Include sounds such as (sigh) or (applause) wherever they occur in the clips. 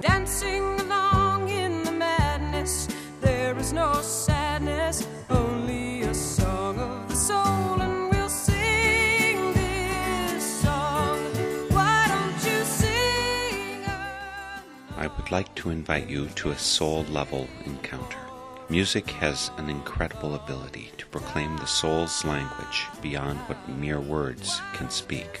dancing along in the madness. There is no sadness, only a song of the soul, and we'll sing this song. Why don't you sing? I would like to invite you to a soul level encounter. Music has an incredible ability to proclaim the soul's language beyond what mere words can speak.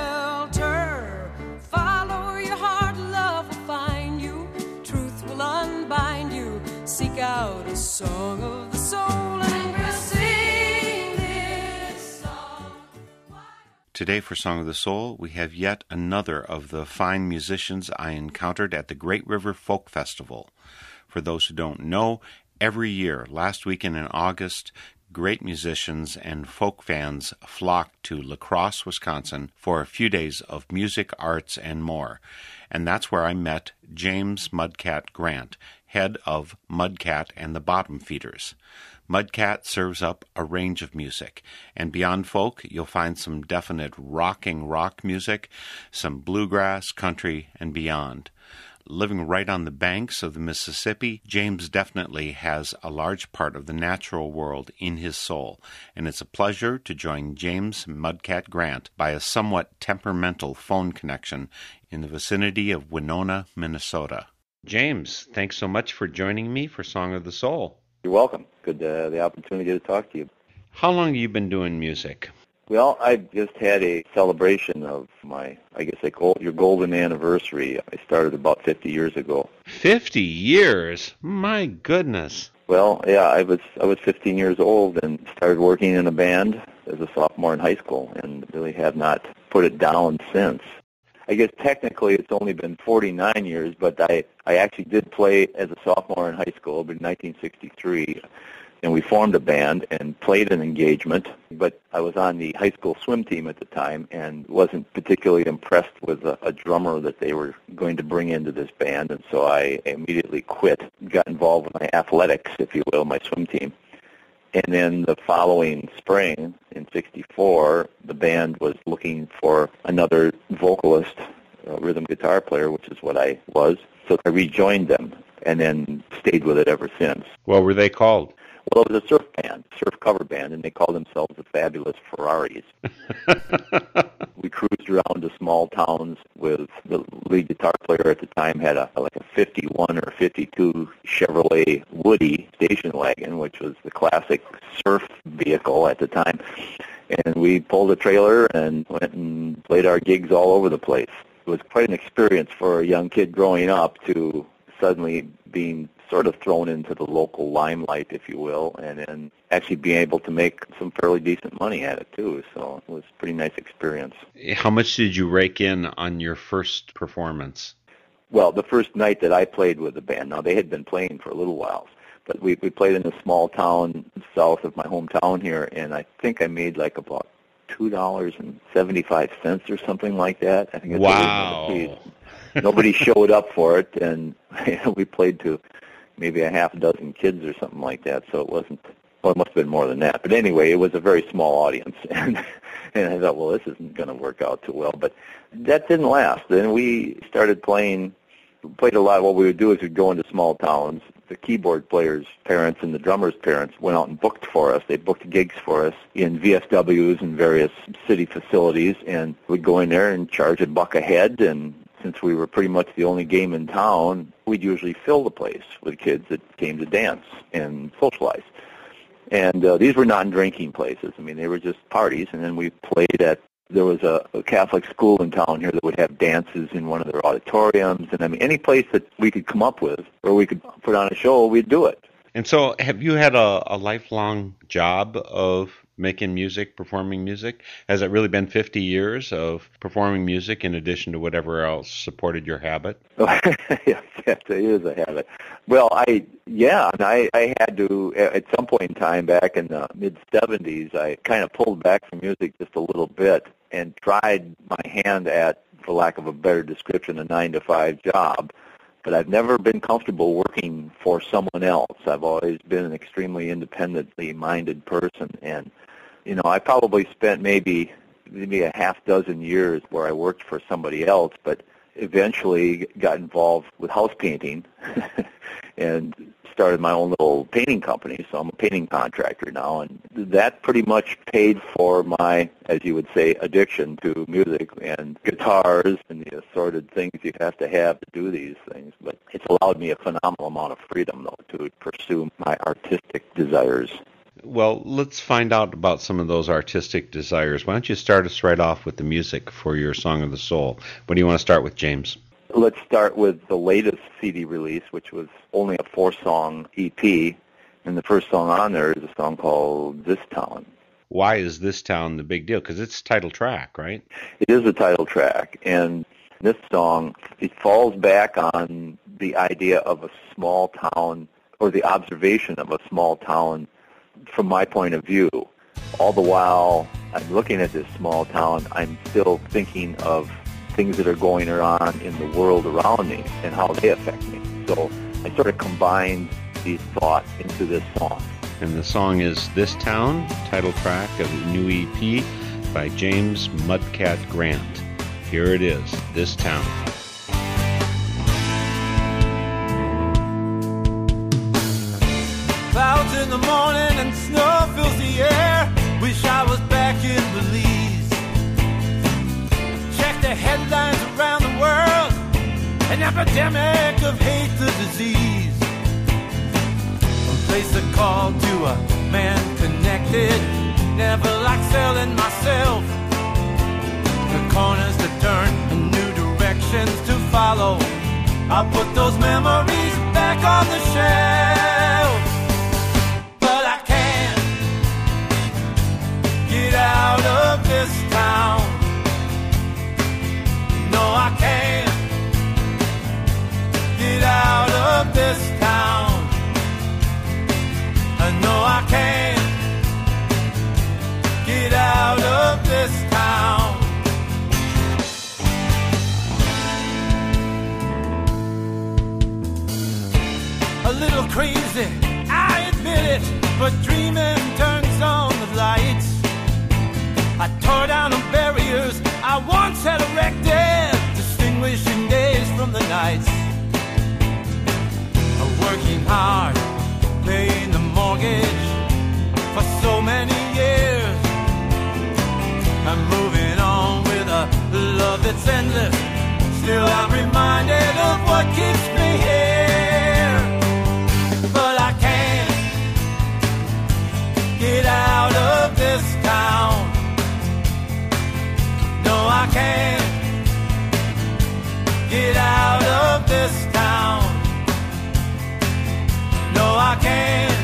Song of the soul and we'll sing this song. Today, for Song of the Soul, we have yet another of the fine musicians I encountered at the Great River Folk Festival. For those who don't know, every year, last weekend in August, great musicians and folk fans flock to La Crosse, Wisconsin for a few days of music, arts, and more. And that's where I met James Mudcat Grant, head of Mudcat and the Bottom Feeders. Mudcat serves up a range of music, and beyond folk, you'll find some definite rocking rock music, some bluegrass, country, and beyond. Living right on the banks of the Mississippi, James definitely has a large part of the natural world in his soul, and it's a pleasure to join James Mudcat Grant by a somewhat temperamental phone connection in the vicinity of Winona, Minnesota. James, thanks so much for joining me for Song of the Soul. You're welcome. Good to have the opportunity to talk to you. How long have you been doing music? Well, I just had a celebration of my, I guess they call it your golden anniversary. I started about 50 years ago. 50 years? My goodness. Well, yeah, I was I was 15 years old and started working in a band as a sophomore in high school, and really have not put it down since. I guess technically it's only been 49 years, but I I actually did play as a sophomore in high school in 1963 and we formed a band and played an engagement. But I was on the high school swim team at the time and wasn't particularly impressed with a, a drummer that they were going to bring into this band, and so I immediately quit, got involved with my athletics, if you will, my swim team. And then the following spring, in '64, the band was looking for another vocalist, rhythm guitar player, which is what I was. So I rejoined them and then stayed with it ever since. What were they called? Well, it was a surf band, surf cover band, and they called themselves the Fabulous Ferraris. (laughs) we cruised around to small towns with the lead guitar player at the time had a like a 51 or 52 Chevrolet Woody station wagon, which was the classic surf vehicle at the time. And we pulled a trailer and went and played our gigs all over the place. It was quite an experience for a young kid growing up to suddenly being sort of thrown into the local limelight, if you will, and then actually being able to make some fairly decent money at it too. So it was a pretty nice experience. How much did you rake in on your first performance? Well, the first night that I played with the band, now they had been playing for a little while, but we we played in a small town south of my hometown here, and I think I made like about two dollars and seventy five cents or something like that. I think. That's Wow. it was. Nobody showed up for it, and (laughs) we played to maybe a half a dozen kids or something like that. So it wasn't. Well, it must have been more than that. But anyway, it was a very small audience, (laughs) and and I thought, well, this isn't going to work out too well. But that didn't last. Then we started playing. Played a lot. What we would do is we'd go into small towns. The keyboard players' parents and the drummers' parents went out and booked for us. They booked gigs for us in VFWs and various city facilities, and we'd go in there and charge a buck a head. And since we were pretty much the only game in town, we'd usually fill the place with kids that came to dance and socialize. And uh, these were non-drinking places. I mean, they were just parties. And then we played at there was a, a Catholic school in town here that would have dances in one of their auditoriums. And I mean, any place that we could come up with where we could put on a show, we'd do it. And so, have you had a, a lifelong job of making music, performing music? Has it really been 50 years of performing music in addition to whatever else supported your habit? (laughs) yes, it is a habit. Well, I yeah, I I had to at some point in time back in the mid 70s, I kind of pulled back from music just a little bit and tried my hand at, for lack of a better description, a nine to five job but I've never been comfortable working for someone else. I've always been an extremely independently minded person, and you know, I probably spent maybe maybe a half dozen years where I worked for somebody else, but eventually got involved with house painting (laughs) and started my own little painting company. So I'm a painting contractor now, and that pretty much paid for my, as you would say, addiction to music and guitars and the assorted things you have to have to do these things. But it's allowed me a phenomenal amount of freedom, though, to pursue my artistic desires. Well, let's find out about some of those artistic desires. Why don't you start us right off with the music for your Song of the Soul? What do you want to start with, James? Let's start with the latest CD release, which was only a four-song EP, and the first song on there is a song called This Town. Why is This Town the big deal? Because it's title track, right? It is a title track, and this song, it falls back on the idea of a small town or the observation of a small town from my point of view. All the while I'm looking at this small town, I'm still thinking of things that are going on in the world around me and how they affect me. So I sort of combined these thoughts into this song. And the song is This Town, title track of the new EP by James Mudcat Grant. Here it is, This Town. In the morning and snow fills the air. Wish I was back in Belize. Check the headlines around the world. An epidemic of hate, the disease. A place a call to a man connected. Never like selling myself. The corners to turn and new directions to follow. I'll put those memories back on the shelf. Out of this town. No, I can't get out of this town. Uh, I know I can't get out of this town. A little crazy, I admit it, but dreaming turns on the lights. I tore down the barriers I once had erected, distinguishing days from the nights. Working hard, paying the mortgage for so many years. I'm moving on with a love that's endless. Still, I'm reminded of what keeps me here. Can't get out of this town. No, I can't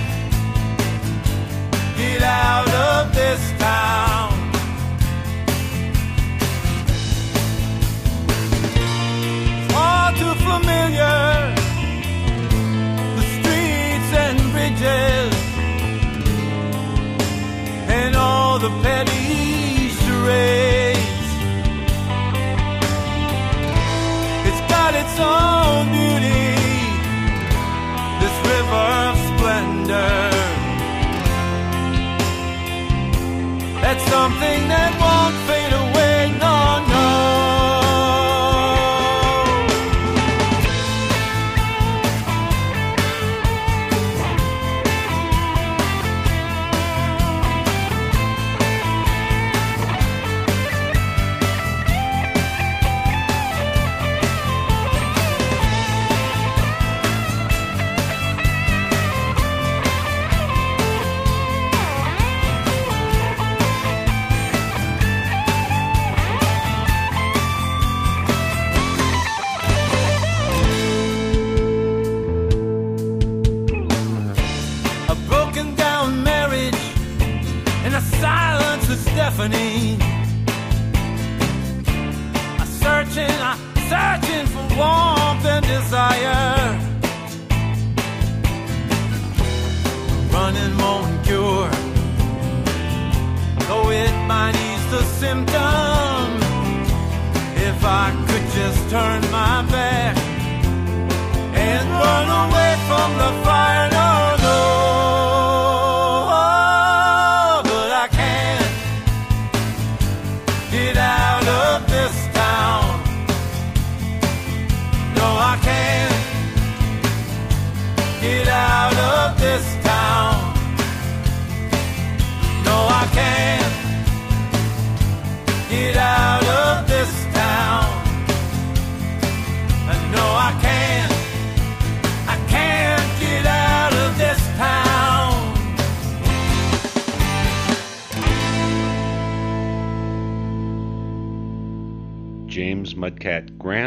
get out of this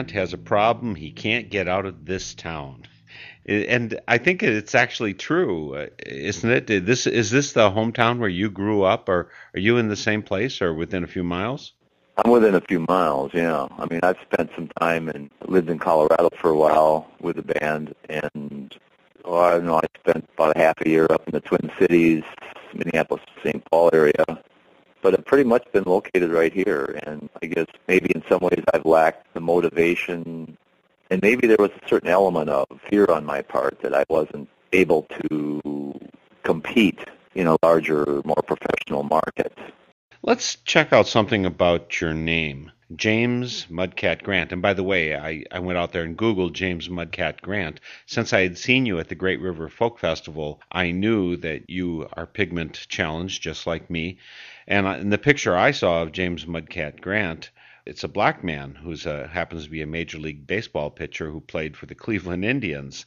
Has a problem. He can't get out of this town. And I think it's actually true, uh, isn't it? This is this the hometown where you grew up, or are you in the same place, or within a few miles? I'm within a few miles, yeah. I mean, I've spent some time and lived in Colorado for a while with the band, and oh, I don't know, I spent about a half a year up in the Twin Cities, Minneapolis, St. Paul area. But I've pretty much been located right here, and I guess maybe in some ways I've lacked the motivation, and maybe there was a certain element of fear on my part that I wasn't able to compete in a larger, more professional market. Let's check out something about your name, James Mudcat Grant. And by the way, I, I went out there and Googled James Mudcat Grant. Since I had seen you at the Great River Folk Festival, I knew that you are pigment challenged, just like me. And in the picture I saw of James Mudcat Grant, it's a black man who happens to be a Major League Baseball pitcher who played for the Cleveland Indians.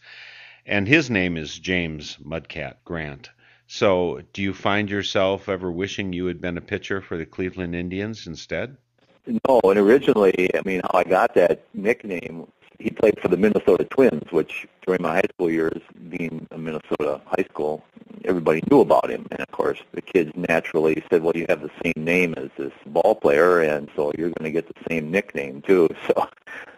And his name is James Mudcat Grant. So, do you find yourself ever wishing you had been a pitcher for the Cleveland Indians instead? No, and originally, I mean, how I got that nickname, he played for the Minnesota Twins, which during my high school years, being a Minnesota high school, everybody knew about him. And of course, the kids naturally said, well, you have the same name as this ball player, and so you're going to get the same nickname too. (laughs) So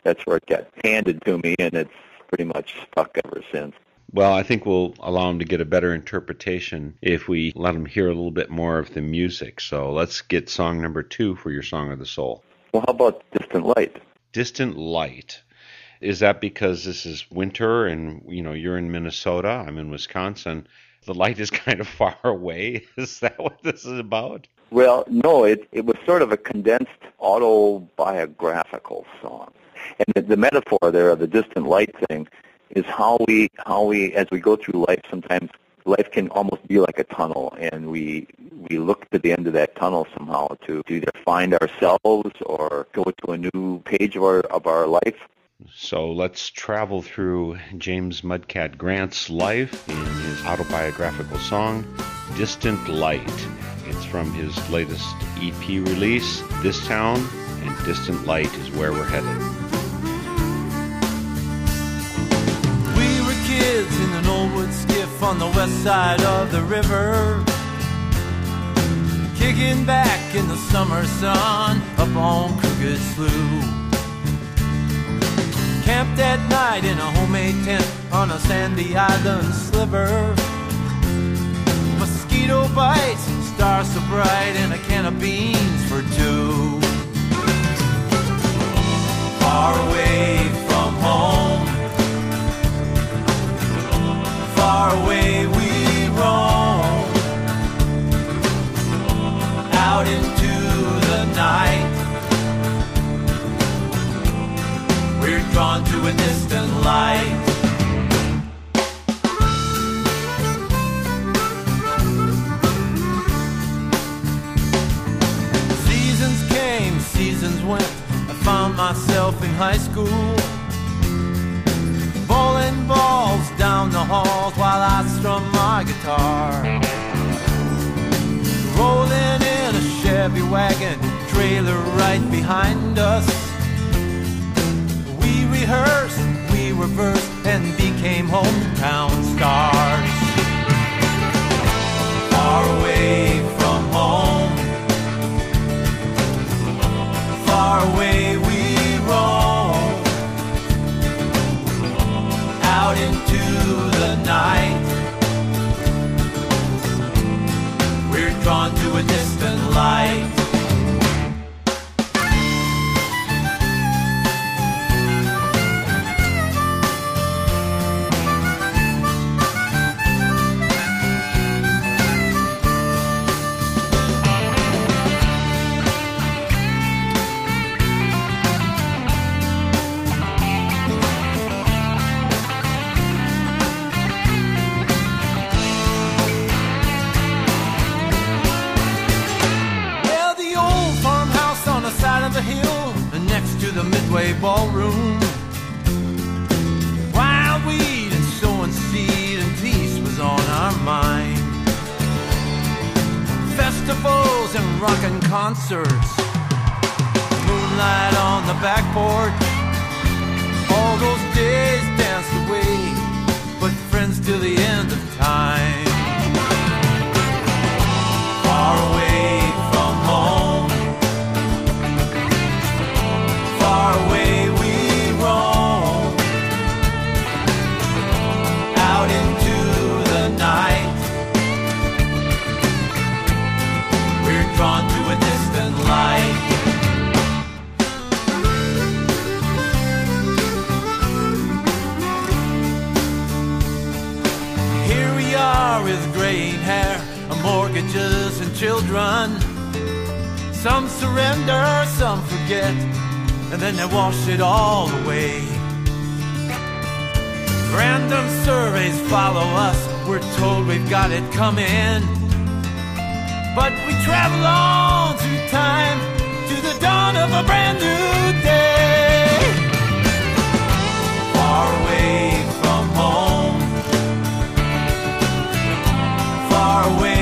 that's where it got handed to me, and it's pretty much stuck ever since. Well, I think we'll allow him to get a better interpretation if we let him hear a little bit more of the music. So let's get song number two for your Song of the Soul. Well, how about Distant Light? Distant Light. Is that because this is winter and you know you're in Minnesota, I'm in Wisconsin. The light is (laughs) kind of far away. (laughs) Is that what this is about? Well, no, it it was sort of a condensed autobiographical song, and the, the metaphor there of the distant light thing is how we how we as we go through life sometimes life can almost be like a tunnel, and we we look to the end of that tunnel somehow to, to either find ourselves or go to a new page of our of our life. So let's travel through James Mudcat Grant's life in his autobiographical song, Distant Light. It's from his latest EP release, This Town, and Distant Light is where we're headed. We were kids in an old wood skiff on the west side of the river. Kicking back in the summer sun up on Crooked Slough. Camped at night in a homemade tent on a sandy island sliver. Mosquito bites, stars so bright, and a can of beans for two. Far away from home far away we roam drawn to a distant light. Seasons came, seasons went. I found myself in high school bowling balls down the halls while I strum my guitar. Rolling in a Chevy wagon, trailer right behind us. Rehearsed, we reversed, and became hometown stars. Far away from home, far away we roam out into the night. We're drawn to a distant light. Broadway ballroom. Wild weed and sowing seed and peace was on our mind. Festivals and rockin' concerts. Moonlight on the back porch. All those days danced away, but friends till the end of time. Far away and children. Some surrender, some forget, and then they wash it all away. Random surveys follow us, we're told we've got it coming. But we travel on through time to the dawn of a brand new day. Far away from home, far away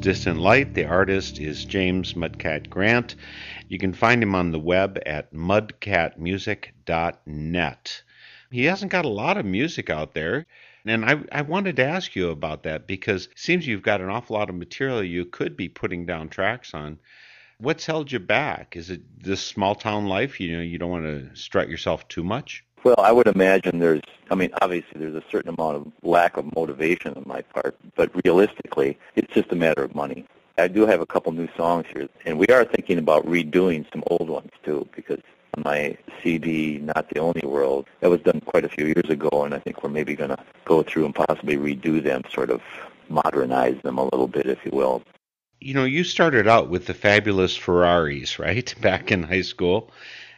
Distant Light. The artist is James Mudcat Grant. You can find him on the web at mudcatmusic.net. He hasn't got a lot of music out there. And I, I wanted to ask you about that because it seems you've got an awful lot of material you could be putting down tracks on. What's held you back? Is it this small town life? You know, you don't want to strut yourself too much? Well, I would imagine there's, I mean, obviously there's a certain amount of lack of motivation on my part, but realistically, it's just a matter of money. I do have a couple new songs here, and we are thinking about redoing some old ones too, because my CD, Not the Only World, that was done quite a few years ago, and I think we're maybe going to go through and possibly redo them, sort of modernize them a little bit, if you will. You know, you started out with the fabulous Ferraris, right? (laughs) Back in high school.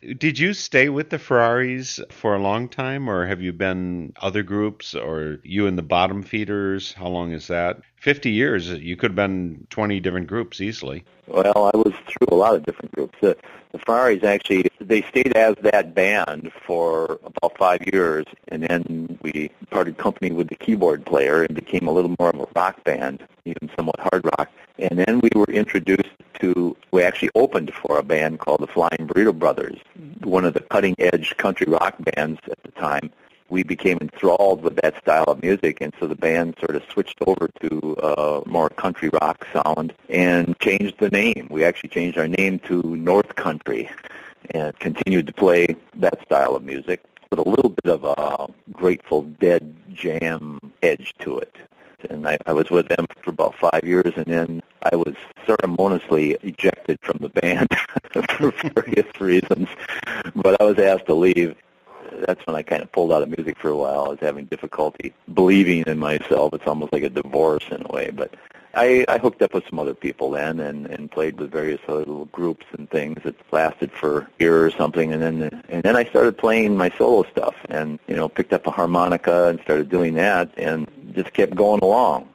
Did you stay with the Ferraris for a long time, or have you been other groups, or you and the Bottom Feeders? How long is that? 50 years. You could have been 20 different groups easily. Well, I was through a lot of different groups. The, the Ferraris actually, they stayed as that band for about five years, and then we parted company with the keyboard player and became a little more of a rock band, even somewhat hard rock. And then we were introduced to, we actually opened for a band called the Flying Burrito Brothers, one of the cutting-edge country rock bands at the time we became enthralled with that style of music, and so the band sort of switched over to a more country rock sound and changed the name. We actually changed our name to North Country and continued to play that style of music with a little bit of a Grateful Dead jam edge to it. And I, I was with them for about five years, and then I was ceremoniously ejected from the band (laughs) for various reasons. But I was asked to leave that's when I kind of pulled out of music for a while. I was having difficulty believing in myself. It's almost like a divorce in a way. But I, I hooked up with some other people then and, and played with various other little groups and things that lasted for a year or something. And then and then I started playing my solo stuff and you know picked up a harmonica and started doing that and just kept going along.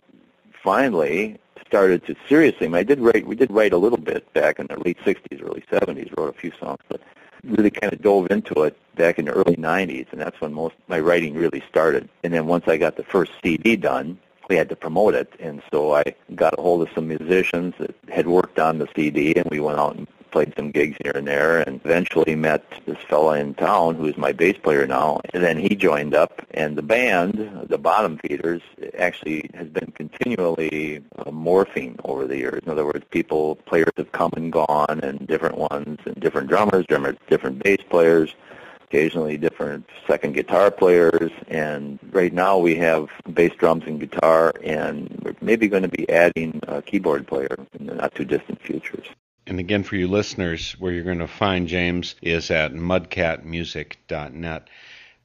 Finally, started to seriously. I did write. We did write a little bit back in the late '60s, early '70s. Wrote a few songs, but really kind of dove into it back in the early 90s, and that's when most my writing really started. And then once I got the first CD done, we had to promote it, and so I got a hold of some musicians that had worked on the CD, and we went out and played some gigs here and there, and eventually met this fella in town who's my bass player now. And then he joined up, and the band, the Bottom Feeders, actually has been continually uh, morphing over the years. In other words, people, players have come and gone, and different ones, and different drummers, drummers, different bass players occasionally different second guitar players, and right now we have bass, drums, and guitar, and we're maybe going to be adding a keyboard player in the not too distant futures. And again, for you listeners, where you're going to find James is at mudcatmusic.net.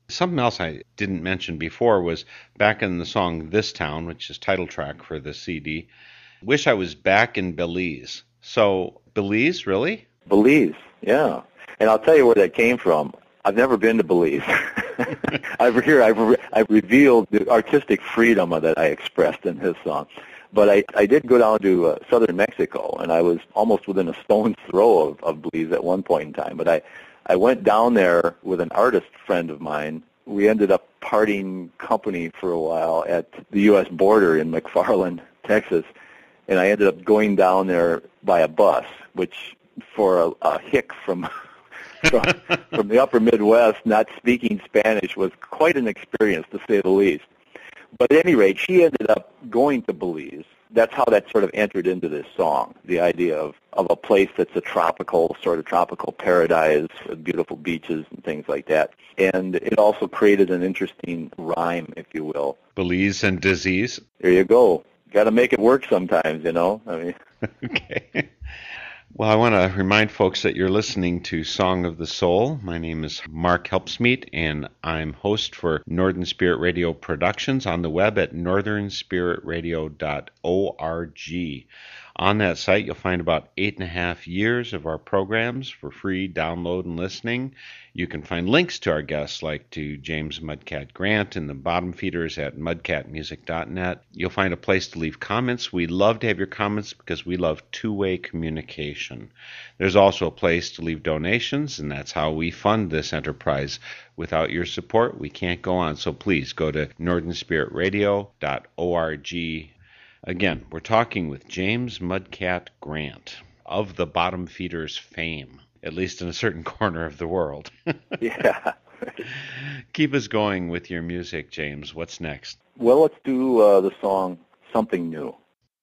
Something else I didn't mention before was back in the song This Town, which is title track for the CD. Wish I was back in Belize. So, Belize, really? Belize, yeah. And I'll tell you where that came from. I've never been to Belize. (laughs) I've here I've re- I've revealed the artistic freedom that I expressed in his song. But I I did go down to uh, southern Mexico, and I was almost within a stone's throw of, of Belize at one point in time. But I I went down there with an artist friend of mine. We ended up parting company for a while at the U.S. border in McFarland, Texas, and I ended up going down there by a bus, which for a, a hick from (laughs) from, from the upper Midwest, not speaking Spanish was quite an experience, to say the least. But at any rate, she ended up going to Belize. That's how that sort of entered into this song, the idea of, of a place that's a tropical, sort of tropical paradise with beautiful beaches and things like that. And it also created an interesting rhyme, if you will. Belize and disease. There you go. Got to make it work sometimes, you know. I mean, (laughs) okay. Well, I want to remind folks that you're listening to Song of the Soul. My name is Mark Helpsmeet, and I'm host for Northern Spirit Radio Productions on the web at northernspiritradio.org. On that site, you'll find about eight and a half years of our programs for free download and listening. You can find links to our guests, like to James Mudcat Grant and the Bottom Feeders at mudcatmusic.net. You'll find a place to leave comments. We love to have your comments because we love two way communication. There's also a place to leave donations, and that's how we fund this enterprise. Without your support, we can't go on. So please go to northernspiritradio.org Again, we're talking with James Mudcat Grant of the Bottom Feeders fame, at least in a certain (laughs) corner of the world. (laughs) yeah. Keep us going with your music, James. What's next? Well, let's do uh, the song Something New.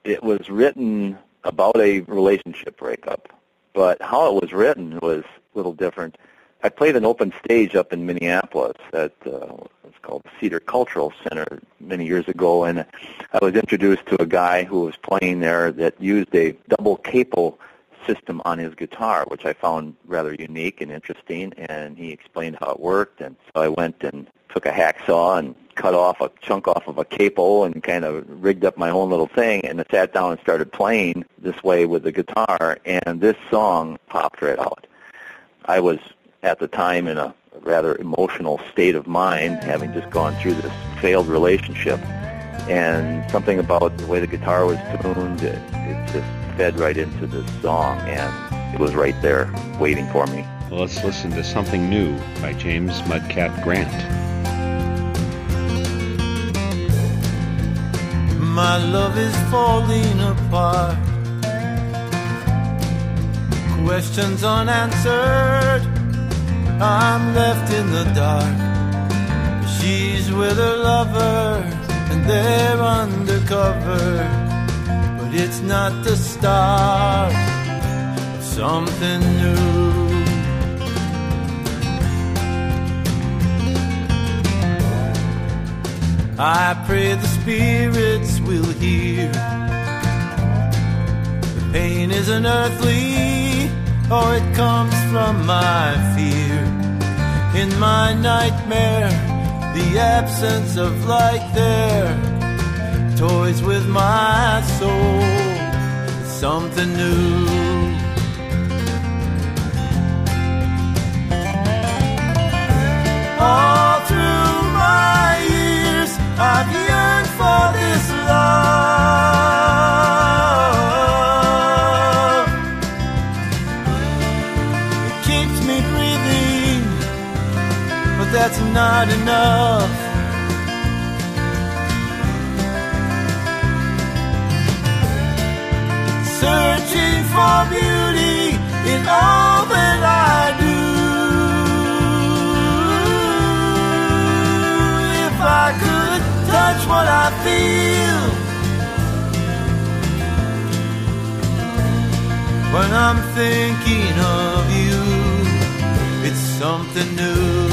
It was written about a relationship breakup, but how it was written was a little different. I played an open stage up in Minneapolis at uh, it's called Cedar Cultural Center many years ago, and I was introduced to a guy who was playing there that used a double capo system on his guitar, which I found rather unique and interesting. And he explained how it worked, and so I went and took a hacksaw and cut off a chunk off of a capo and kind of rigged up my own little thing and I sat down and started playing this way with the guitar and this song popped right out. I was at the time in a rather emotional state of mind, having just gone through this failed relationship. And something about the way the guitar was tuned, it, it just fed right into this song, and it was right there waiting for me. Well, let's listen to Something New by James Mudcat Grant. My love is falling apart. Questions unanswered I'm left in the dark. She's with her lover, and they're undercover. But it's not the start of something new. I pray the spirits will hear. The pain isn't earthly or it comes from my fear. In my nightmare, the absence of light there toys with my soul. Something new. All through my years, I've yearned for this love. That's not enough. Searching for beauty in all that I do. If I could touch what I feel when I'm thinking of you, it's something new.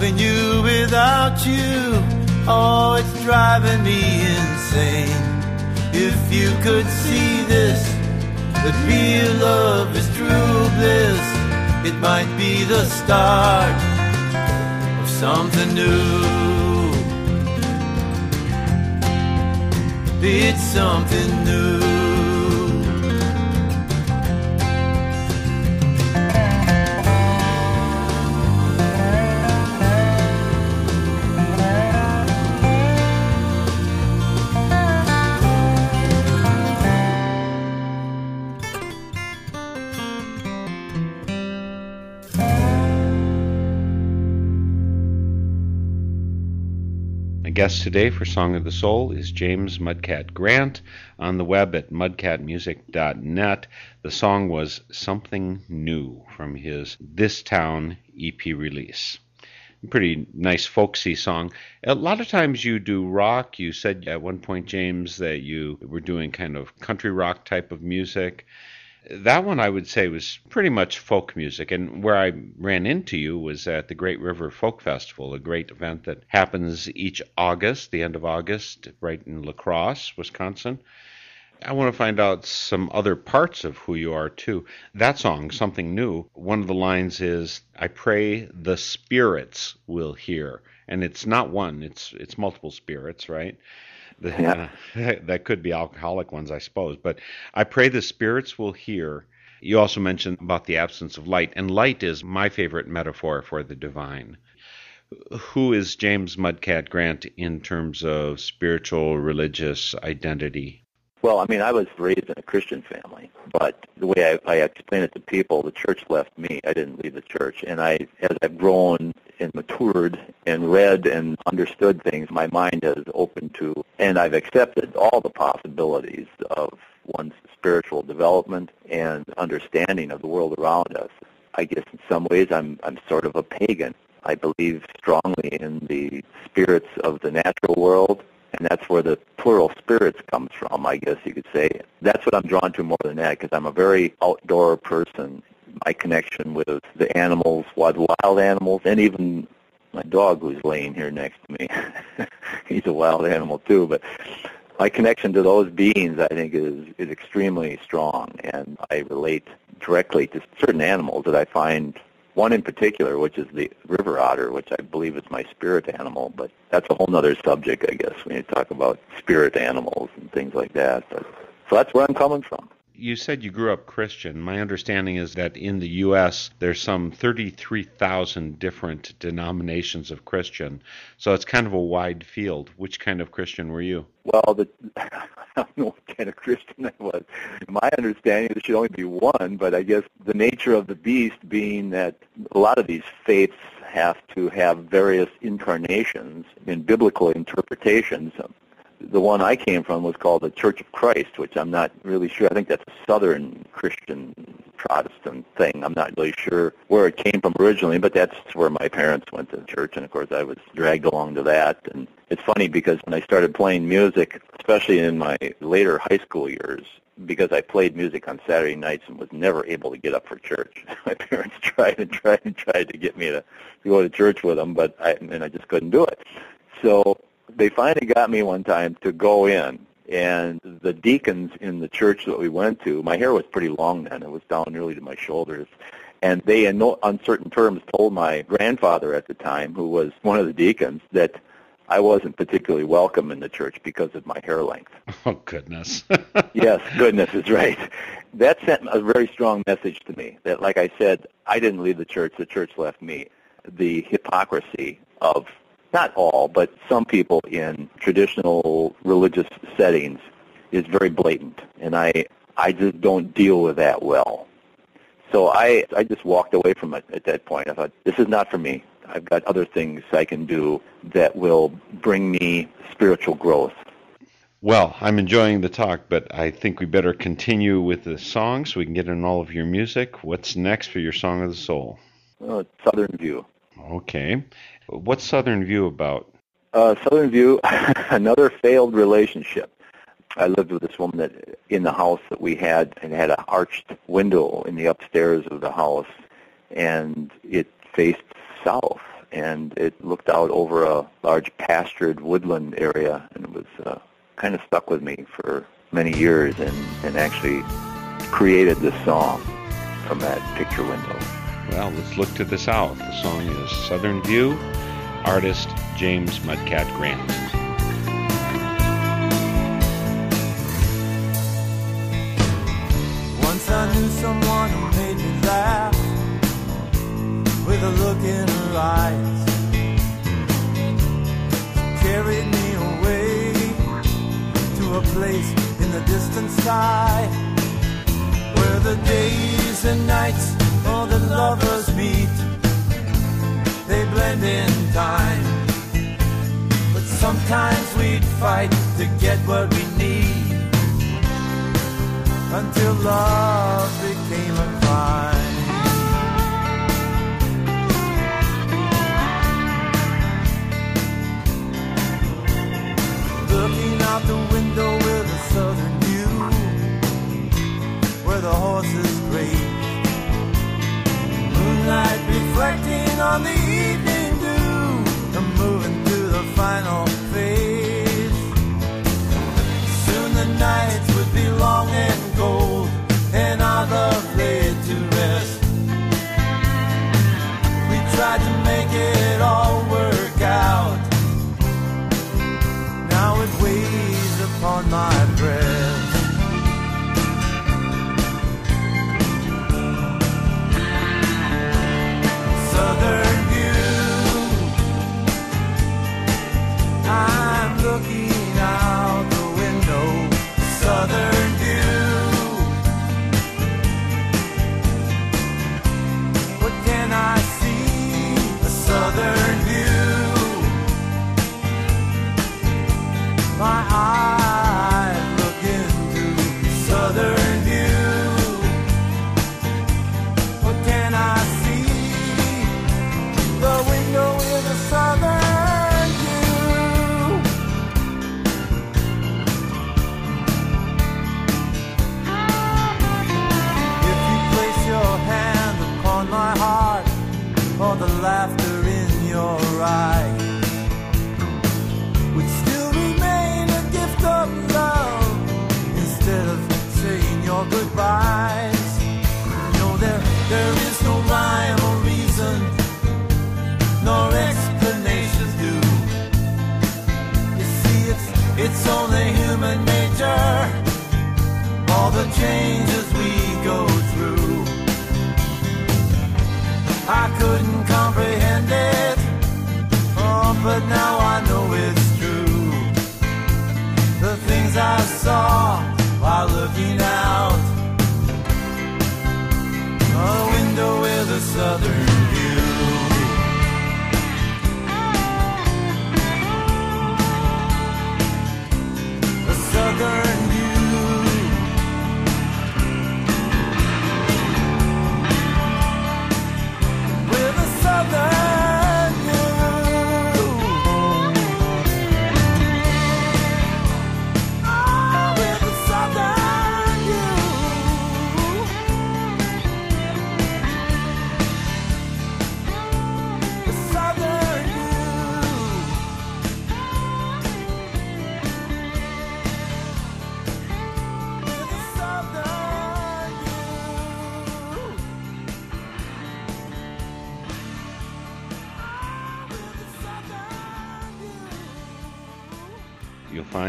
Loving you without you, oh, it's driving me insane. If you could see this, that real love is true bliss, it might be the start of something new. It's something new. Today for Song of the Soul is James Mudcat Grant on the web at mudcatmusic.net. The song was Something New from his This Town EP release. Pretty nice folksy song. A lot of times you do rock. You said at one point, James, that you were doing kind of country rock type of music. That one I would say was pretty much folk music, and where I ran into you was at the Great River Folk Festival, a great event that happens each August, the end of August, right in La Crosse, Wisconsin. I want to find out some other parts of who you are too. That song, Something New, one of the lines is, I pray the spirits will hear. And it's not one, it's it's multiple spirits, right? Yeah. Uh, (laughs) that could be alcoholic ones, I suppose. But I pray the spirits will hear. You also mentioned about the absence of light, and light is my favorite metaphor for the divine. Who is James Mudcat Grant in terms of spiritual, religious identity? Well, I mean, I was raised in a Christian family, but the way I, I explain it to people, the church left me. I didn't leave the church, and I, as I've grown and matured and read and understood things, my mind has opened to, and I've accepted all the possibilities of one's spiritual development and understanding of the world around us. I guess in some ways I'm I'm sort of a pagan. I believe strongly in the spirits of the natural world and that's where the plural spirits comes from, I guess you could say. That's what I'm drawn to more than that, because I'm a very outdoor person. My connection with the animals, wild, wild animals, and even my dog who's laying here next to me. (laughs) He's a wild animal too, but my connection to those beings, I think, is is extremely strong, and I relate directly to certain animals that I find one in particular, which is the river otter, which I believe is my spirit animal, but that's a whole other subject, I guess, when you talk about spirit animals and things like that. But, so that's where I'm coming from. You said you grew up Christian. My understanding is that in the U.S. there's some 33,000 different denominations of Christian, so it's kind of a wide field. Which kind of Christian were you? Well, the, (laughs) I don't know what kind of Christian I was. My understanding, is there should only be one, but I guess the nature of the beast being that a lot of these faiths have to have various incarnations in biblical interpretations. The one I came from was called the Church of Christ, which I'm not really sure. I think that's a Southern Christian Protestant thing. I'm not really sure where it came from originally, but that's where my parents went to church, and of course I was dragged along to that. And it's funny because when I started playing music, especially in my later high school years, because I played music on Saturday nights and was never able to get up for church. (laughs) My parents (laughs) tried and tried and tried to get me to go to church with them, but I and I just couldn't do it. So they finally got me one time to go in and the deacons in the church that we went to, my hair was pretty long then. It was down nearly to my shoulders. And they, in no uncertain terms, told my grandfather at the time, who was one of the deacons, that I wasn't particularly welcome in the church because of my hair length. (laughs) Oh, goodness. (laughs) yes, goodness is right. That sent a very strong message to me that, like I said, I didn't leave the church, the church left me. The hypocrisy of not all, but some people in traditional religious settings is very blatant, and I, I just don't deal with that well. So I, I just walked away from it at that point. I thought, this is not for me. I've got other things I can do that will bring me spiritual growth. Well, I'm enjoying the talk, but I think we better continue with the song so we can get in all of your music. What's next for your Song of the Soul? Uh, Southern View. Okay. What's Southern View about? Uh, Southern View, (laughs) another failed relationship. I lived with this woman that in the house that we had and had an arched window in the upstairs of the house, and it faced south, and it looked out over a large pastured woodland area, and it was uh, kind of stuck with me for many years, and and actually created this song from that picture window. Well, let's look to the south. The song is Southern View, artist James Mudcat Grant. Once I knew someone who made me laugh with a look in her eyes. Carried me away to a place in the distant sky where the days and nights all the lovers meet. They blend in time. But sometimes we'd fight to get what we need until love became a crime. Looking out the window with it's only human nature, all the changes we go through. I couldn't comprehend it, oh, but now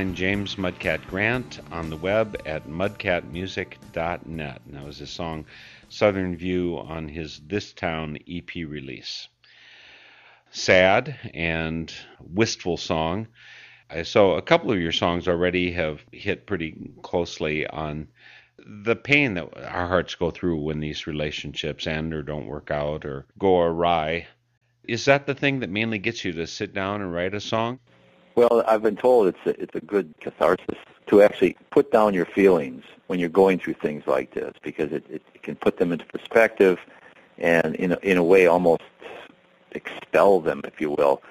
find James Mudcat Grant on the web at mudcatmusic.net. And that was his song Southern View on his This Town EP release. Sad and wistful song. So, a couple of your songs already have hit pretty closely on the pain that our hearts go through when these relationships end or don't work out or go awry. Is that the thing that mainly gets you to sit down and write a song? Well, I've been told it's a, it's a good catharsis to actually put down your feelings when you're going through things like this because it, it, can put them into perspective and in a, in a way almost expel them, if you will.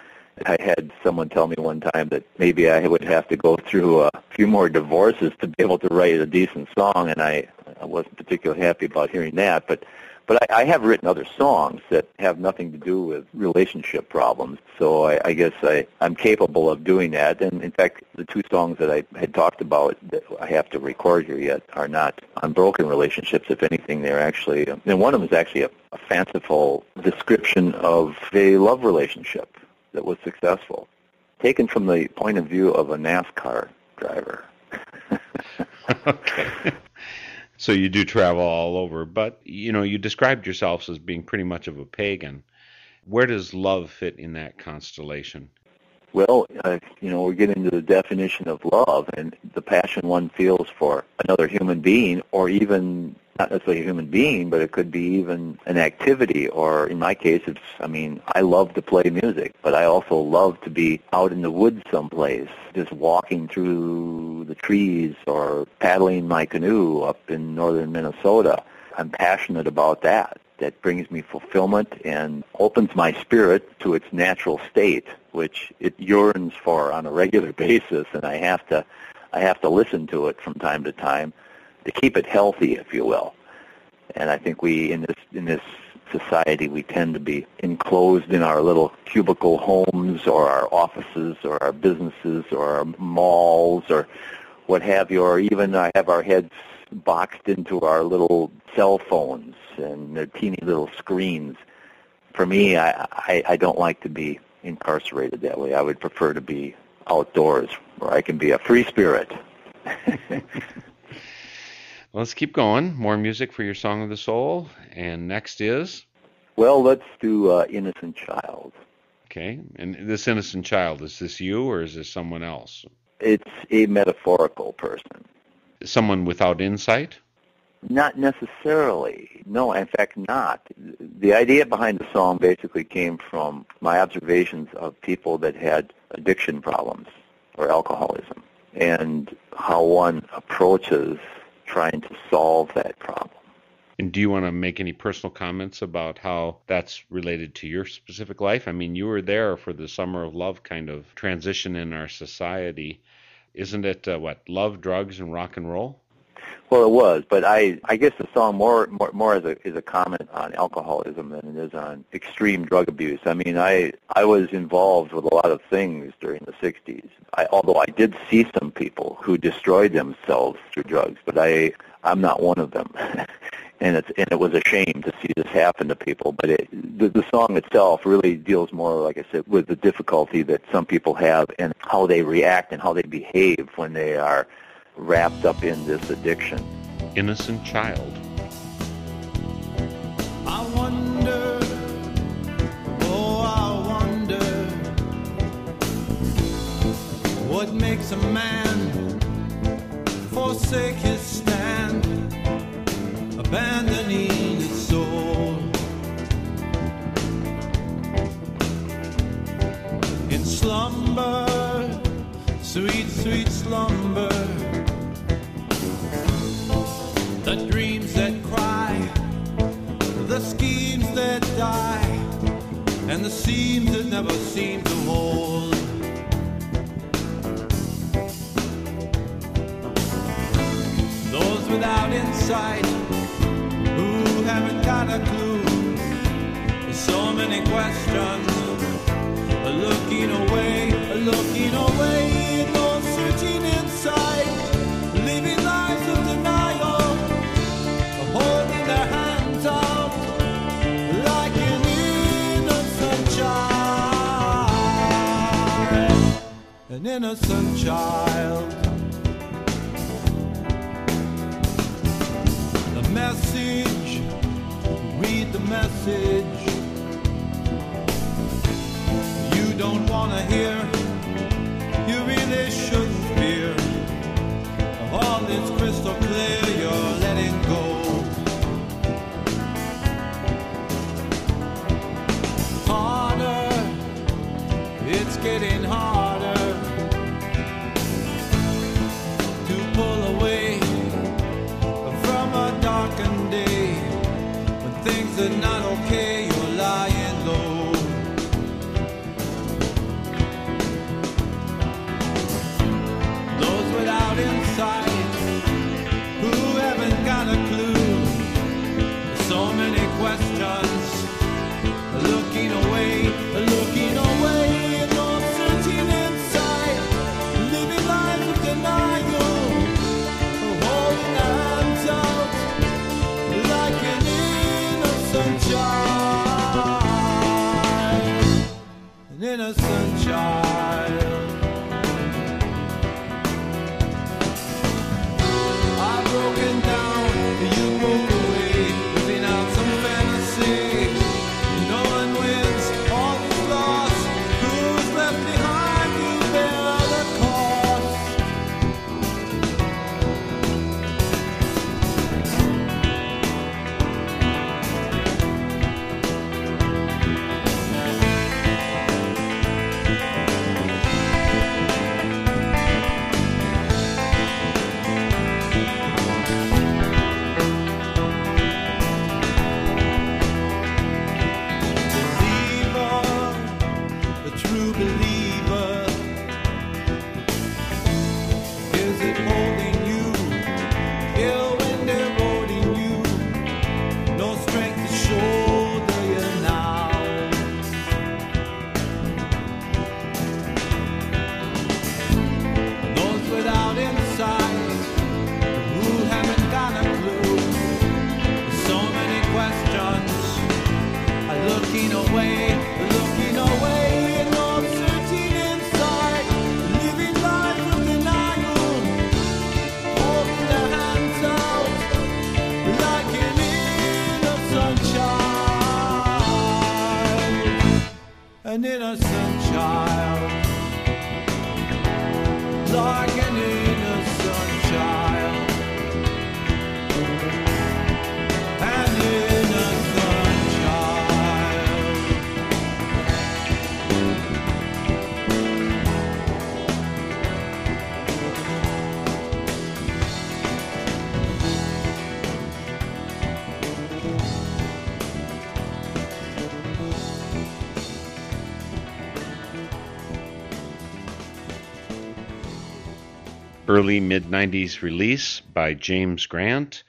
I had someone tell me one time that maybe I would have to go through a few more divorces to be able to write a decent song, and I, I wasn't particularly happy about hearing that. But but I, I have written other songs that have nothing to do with relationship problems. So I, I guess I, I'm capable of doing that. And in fact, the two songs that I had talked about that I have to record here yet are not on broken relationships. If anything, they're actually, um, and one of them is actually a, a fanciful description of a love relationship that was successful, taken from the point of view of a NASCAR driver. (laughs) okay. So you do travel all over, but you know, you described yourselves as being pretty much of a pagan. Where does love fit in that constellation? Well, uh, you know, we get into the definition of love and the passion one feels for another human being or even not necessarily a human being, but it could be even an activity. Or in my case, it's, I mean, I love to play music, but I also love to be out in the woods someplace, just walking through the trees or paddling my canoe up in northern Minnesota. I'm passionate about that. That brings me fulfillment and opens my spirit to its natural state, which it yearns for on a regular (laughs) basis, and I have to, I have to listen to it from time to time to keep it healthy, if you will. And I think we in this in this society we tend to be enclosed in our little cubicle homes or our offices or our businesses or our malls or what have you, or even I have our heads boxed into our little cell phones and their teeny little screens. For me, I, I, I don't like to be incarcerated that way. I would prefer to be outdoors where I can be a free spirit. (laughs) Let's keep going. More music for your Song of the Soul. And next is? Well, let's do uh, Innocent Child. Okay. And this innocent child, is this you or is this someone else? It's a metaphorical person. Someone without insight? Not necessarily. No, in fact, not. The idea behind the song basically came from my observations of people that had addiction problems or alcoholism and how one approaches trying to solve that problem. And do you want to make any personal comments about how that's related to your specific life? I mean, you were there for the summer of love kind of transition in our society. Isn't it uh, what love, drugs, and rock and roll? Well, it was, but I I guess the song more more more as a is a comment on alcoholism than it is on extreme drug abuse. I mean, I I was involved with a lot of things during the '60s. I, although I did see some people who destroyed themselves through drugs, but I I'm not one of them. (laughs) and it's and it was a shame to see this happen to people. But it, the, the song itself really deals more, like I said, with the difficulty that some people have and how they react and how they behave when they are wrapped up in this addiction. Innocent child. I wonder, oh, I wonder what makes a man forsake his stand, abandoning his soul. In slumber, sweet, sweet slumber. And the seams that never seem to hold. Those without insight, who haven't got a clue. There's so many questions, looking away, looking away, an innocent child. The message, read the message. You don't want to hear, you really shouldn't fear. All is crystal clear, Early mid 90s release by James Grant.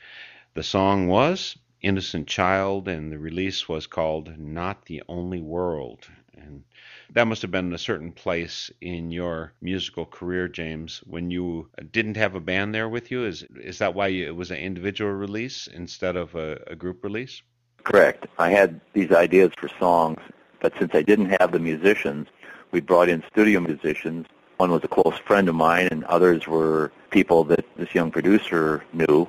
The song was Innocent Child, and the release was called Not the Only World. And that must have been a certain place in your musical career, James, when you didn't have a band there with you. Is is that why you, it was an individual release instead of a, a group release? Correct. I had these ideas for songs, but since I didn't have the musicians, we brought in studio musicians. One was a close friend of mine, and others were people that this young producer knew,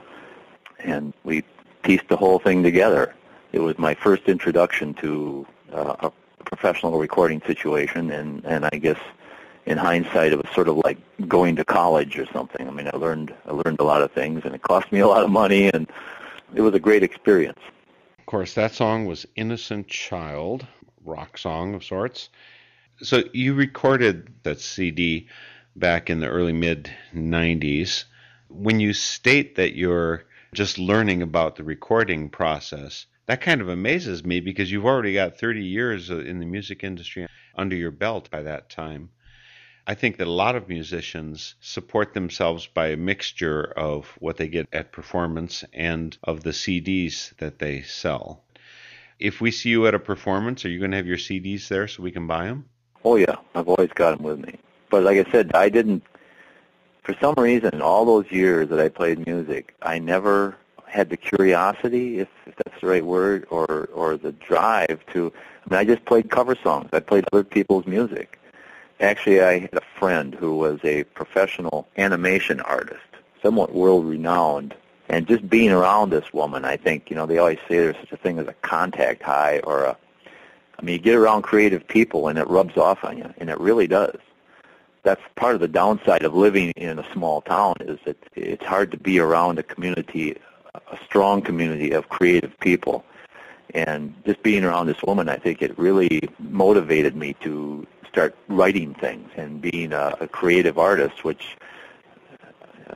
and we pieced the whole thing together. It was my first introduction to uh, a professional recording situation, and, and I guess in hindsight, it was sort of like going to college or something. I mean, I learned I learned a lot of things, and it cost me a lot of money, and it was a great experience. Of course, that song was Innocent Child, rock song of sorts. So you recorded that CD back in the early mid 90s. When you state that you're just learning about the recording process, that kind of amazes me because you've already got 30 years in the music industry under your belt by that time. I think that a lot of musicians support themselves by a mixture of what they get at performance and of the CDs that they sell. If we see you at a performance, are you going to have your CDs there so we can buy them? Oh yeah, I've always got them with me. But like I said, I didn't. For some reason, all those years that I played music, I never had the curiosity, if, if that's the right word, or or the drive to. I mean, I just played cover songs. I played other people's music, Actually, I had a friend who was a professional animation artist, somewhat world-renowned. And just being around this woman, I think, you know, they always say there's such a thing as a contact high or a, I mean, you get around creative people and it rubs off on you, and it really does. That's part of the downside of living in a small town is that it's hard to be around a community, a strong community of creative people. And just being around this woman, I think it really motivated me to start writing things and being a, a creative artist, which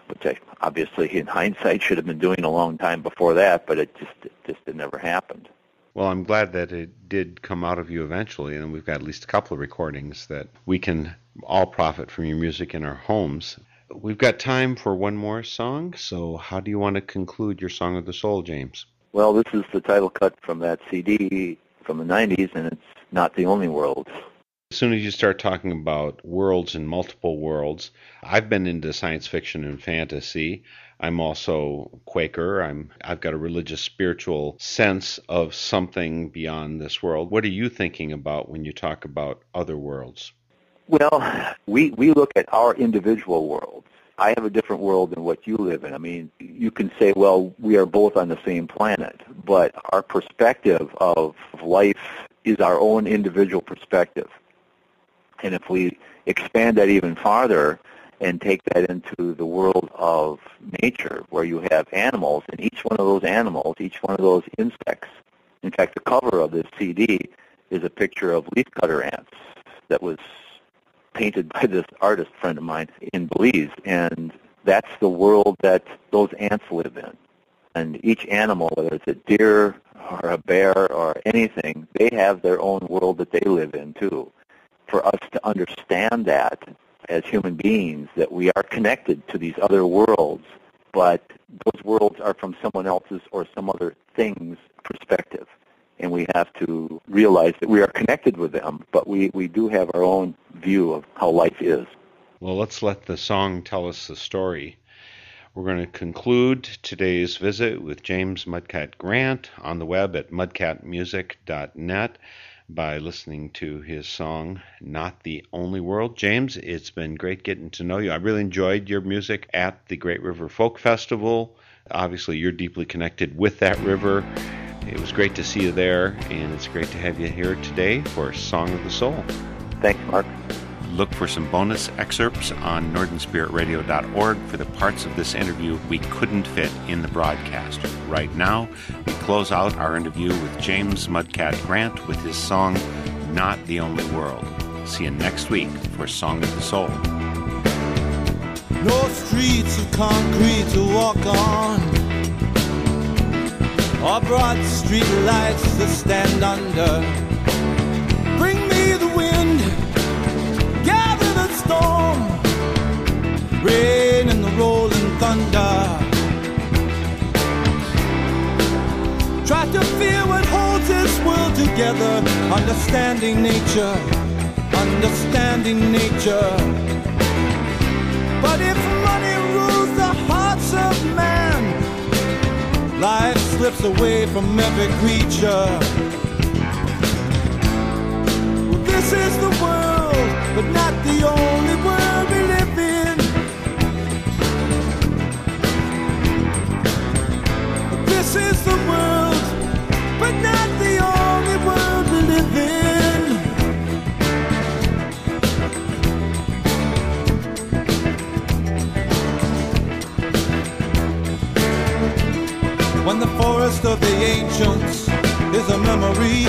which I obviously in hindsight (laughs) should have been doing a long time before that, but it just it just it never happened. Well, I'm glad that it did come out of you eventually, and we've got at least a couple of recordings that we can all profit from your music in our homes. We've got time for one more song, so how do you want to conclude your Song of the Soul, James? Well, this is the title cut from that CD from the 90s, and it's not the only world. As soon as you start talking about worlds and multiple worlds, I've been into science fiction and fantasy. I'm also Quaker. I'm I've got a religious spiritual sense of something beyond this world. What are you thinking about when you talk about other worlds? Well, we we look at our individual worlds. I have a different world than what you live in. I mean, you can say, well, we are both on the same planet, but our perspective of life is our own individual perspective. And if we expand that even farther and take that into the world of nature where you have animals, and each one of those animals, each one of those insects, in fact, the cover of this CD is a picture of leafcutter ants that was painted by this artist friend of mine in Belize, and that's the world that those ants live in. And each animal, whether it's a deer or a bear or anything, they have their own world that they live in too for us to understand that as human beings, that we are connected to these other worlds, but those worlds are from someone else's or some other thing's perspective. And we have to realize that we are connected with them, but we, we do have our own view of how life is. Well, let's let the song tell us the story. We're going to conclude today's visit with James Mudcat Grant on the web at mudcatmusic.net by listening to his song Not the Only World. James, it's been great getting to know you. I really enjoyed your music at the Great River Folk Festival. Obviously, you're deeply connected with that river. It was great to see you there, and it's great to have you here today for Song of the Soul. Thanks, Mark. Look for some bonus excerpts on northernspiritradio.org for the parts of this interview we couldn't fit in the broadcast. Right now, we close out our interview with James Mudcat Grant with his song Not the Only World. See you next week for Song of the Soul. No streets of concrete to walk on, or broad street lights to stand under. Storm, rain and the rolling thunder. Try to feel what holds this world together, understanding nature, understanding nature. But if money rules the hearts of man, life slips away from every creature. This is the world, but not the only when the forest of the ancients is a memory.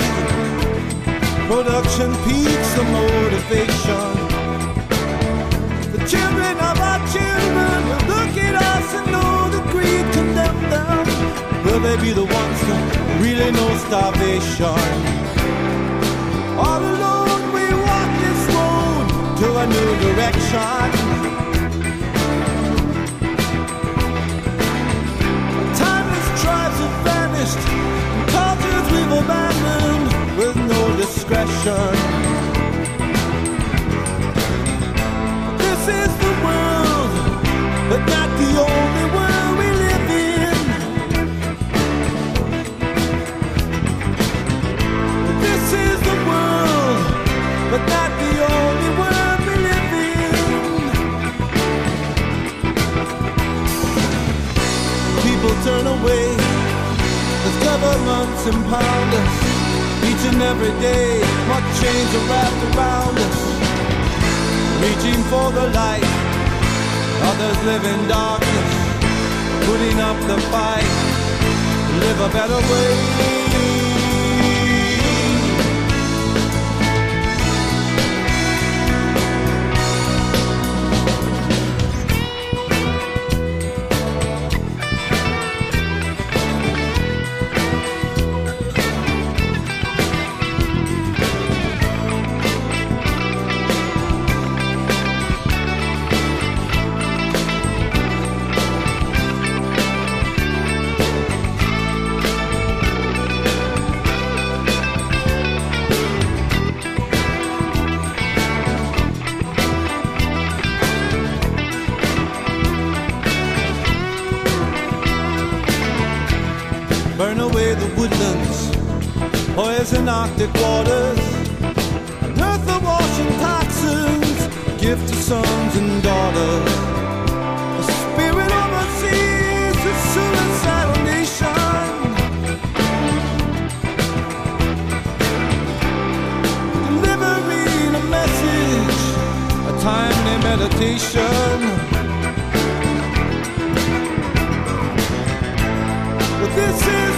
Production peaks the motivation. The children of our children will look at us and know the greed condemn them. Will they be the ones to really know starvation? All alone we walk this road to a new direction. transgression. This is the world, but not the only world we live in. This is the world, but not the only world we live in. People turn away as governments impound us. Each and every day, more chains are wrapped around us. Reaching for the light, others live in darkness. Putting up the fight, live a better way. Poison Arctic waters, unearth the washing toxins, gift to sons and daughters. A spirit overseas, a suicidal nation. Delivering a message, a timely meditation. This is